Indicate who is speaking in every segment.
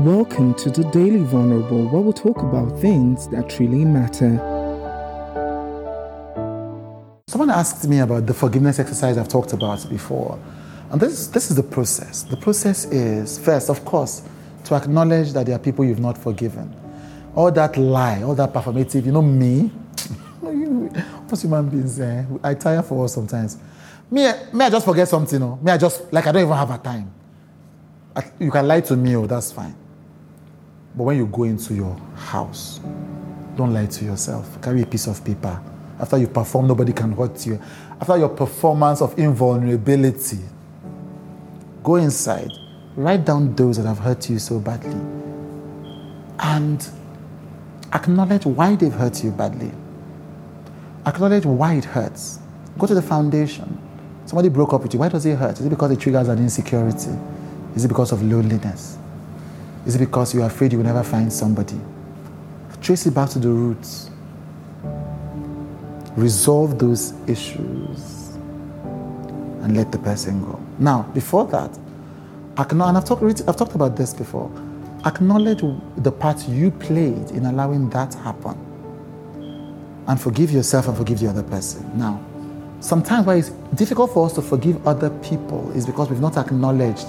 Speaker 1: Welcome to the Daily Vulnerable, where we'll talk about things that really matter.
Speaker 2: Someone asked me about the forgiveness exercise I've talked about before. And this, this is the process. The process is, first, of course, to acknowledge that there are people you've not forgiven. All that lie, all that performative, you know, me, most human beings, eh, I tire for us sometimes. Me, me, I just forget something, know? me, I just, like, I don't even have a time. You can lie to me, oh, that's fine. But when you go into your house, don't lie to yourself. Carry a piece of paper. After you perform, nobody can hurt you. After your performance of invulnerability, go inside, write down those that have hurt you so badly, and acknowledge why they've hurt you badly. Acknowledge why it hurts. Go to the foundation. Somebody broke up with you. Why does it hurt? Is it because it triggers an insecurity? Is it because of loneliness? Is it because you're afraid you will never find somebody? Trace it back to the roots. Resolve those issues and let the person go. Now, before that, acknowledge, and I've talked, I've talked about this before, acknowledge the part you played in allowing that happen. And forgive yourself and forgive the other person. Now, sometimes why it's difficult for us to forgive other people is because we've not acknowledged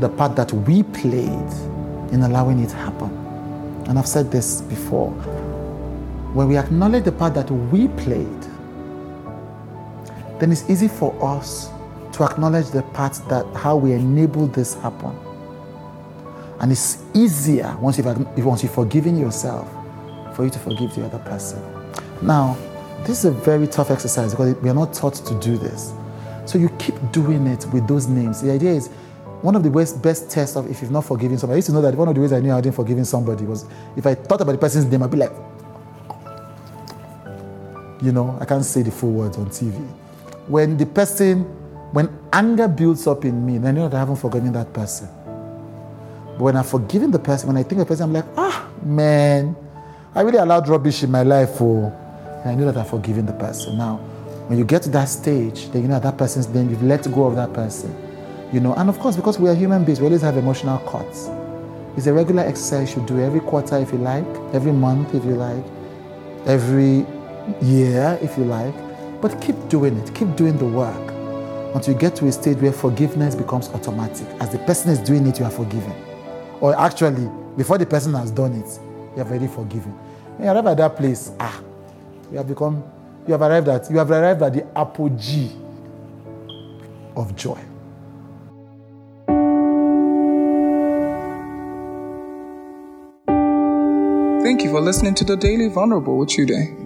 Speaker 2: the part that we played in allowing it happen. And I've said this before. When we acknowledge the part that we played, then it's easy for us to acknowledge the part that how we enabled this happen. And it's easier once you've, once you've forgiven yourself for you to forgive the other person. Now, this is a very tough exercise because we are not taught to do this. So you keep doing it with those names. The idea is one of the best, best tests of if you've not forgiven somebody, I used to know that one of the ways I knew I hadn't forgiven somebody was if I thought about the person's name, I'd be like, you know, I can't say the full words on TV. When the person, when anger builds up in me, then I know that I haven't forgiven that person. But when I've forgiven the person, when I think of the person, I'm like, ah, man, I really allowed rubbish in my life, oh. And I know that I've forgiven the person. Now, when you get to that stage, then you know that person's name, you've let go of that person you know, and of course, because we are human beings, we always have emotional cuts. It's a regular exercise you do every quarter if you like, every month if you like, every year if you like. But keep doing it, keep doing the work until you get to a stage where forgiveness becomes automatic. As the person is doing it, you are forgiven. Or actually, before the person has done it, you have already forgiven. When you arrive at that place, ah, you have become, you have arrived at, you have arrived at the apogee of joy.
Speaker 1: Thank you for listening to the Daily Vulnerable with Chude.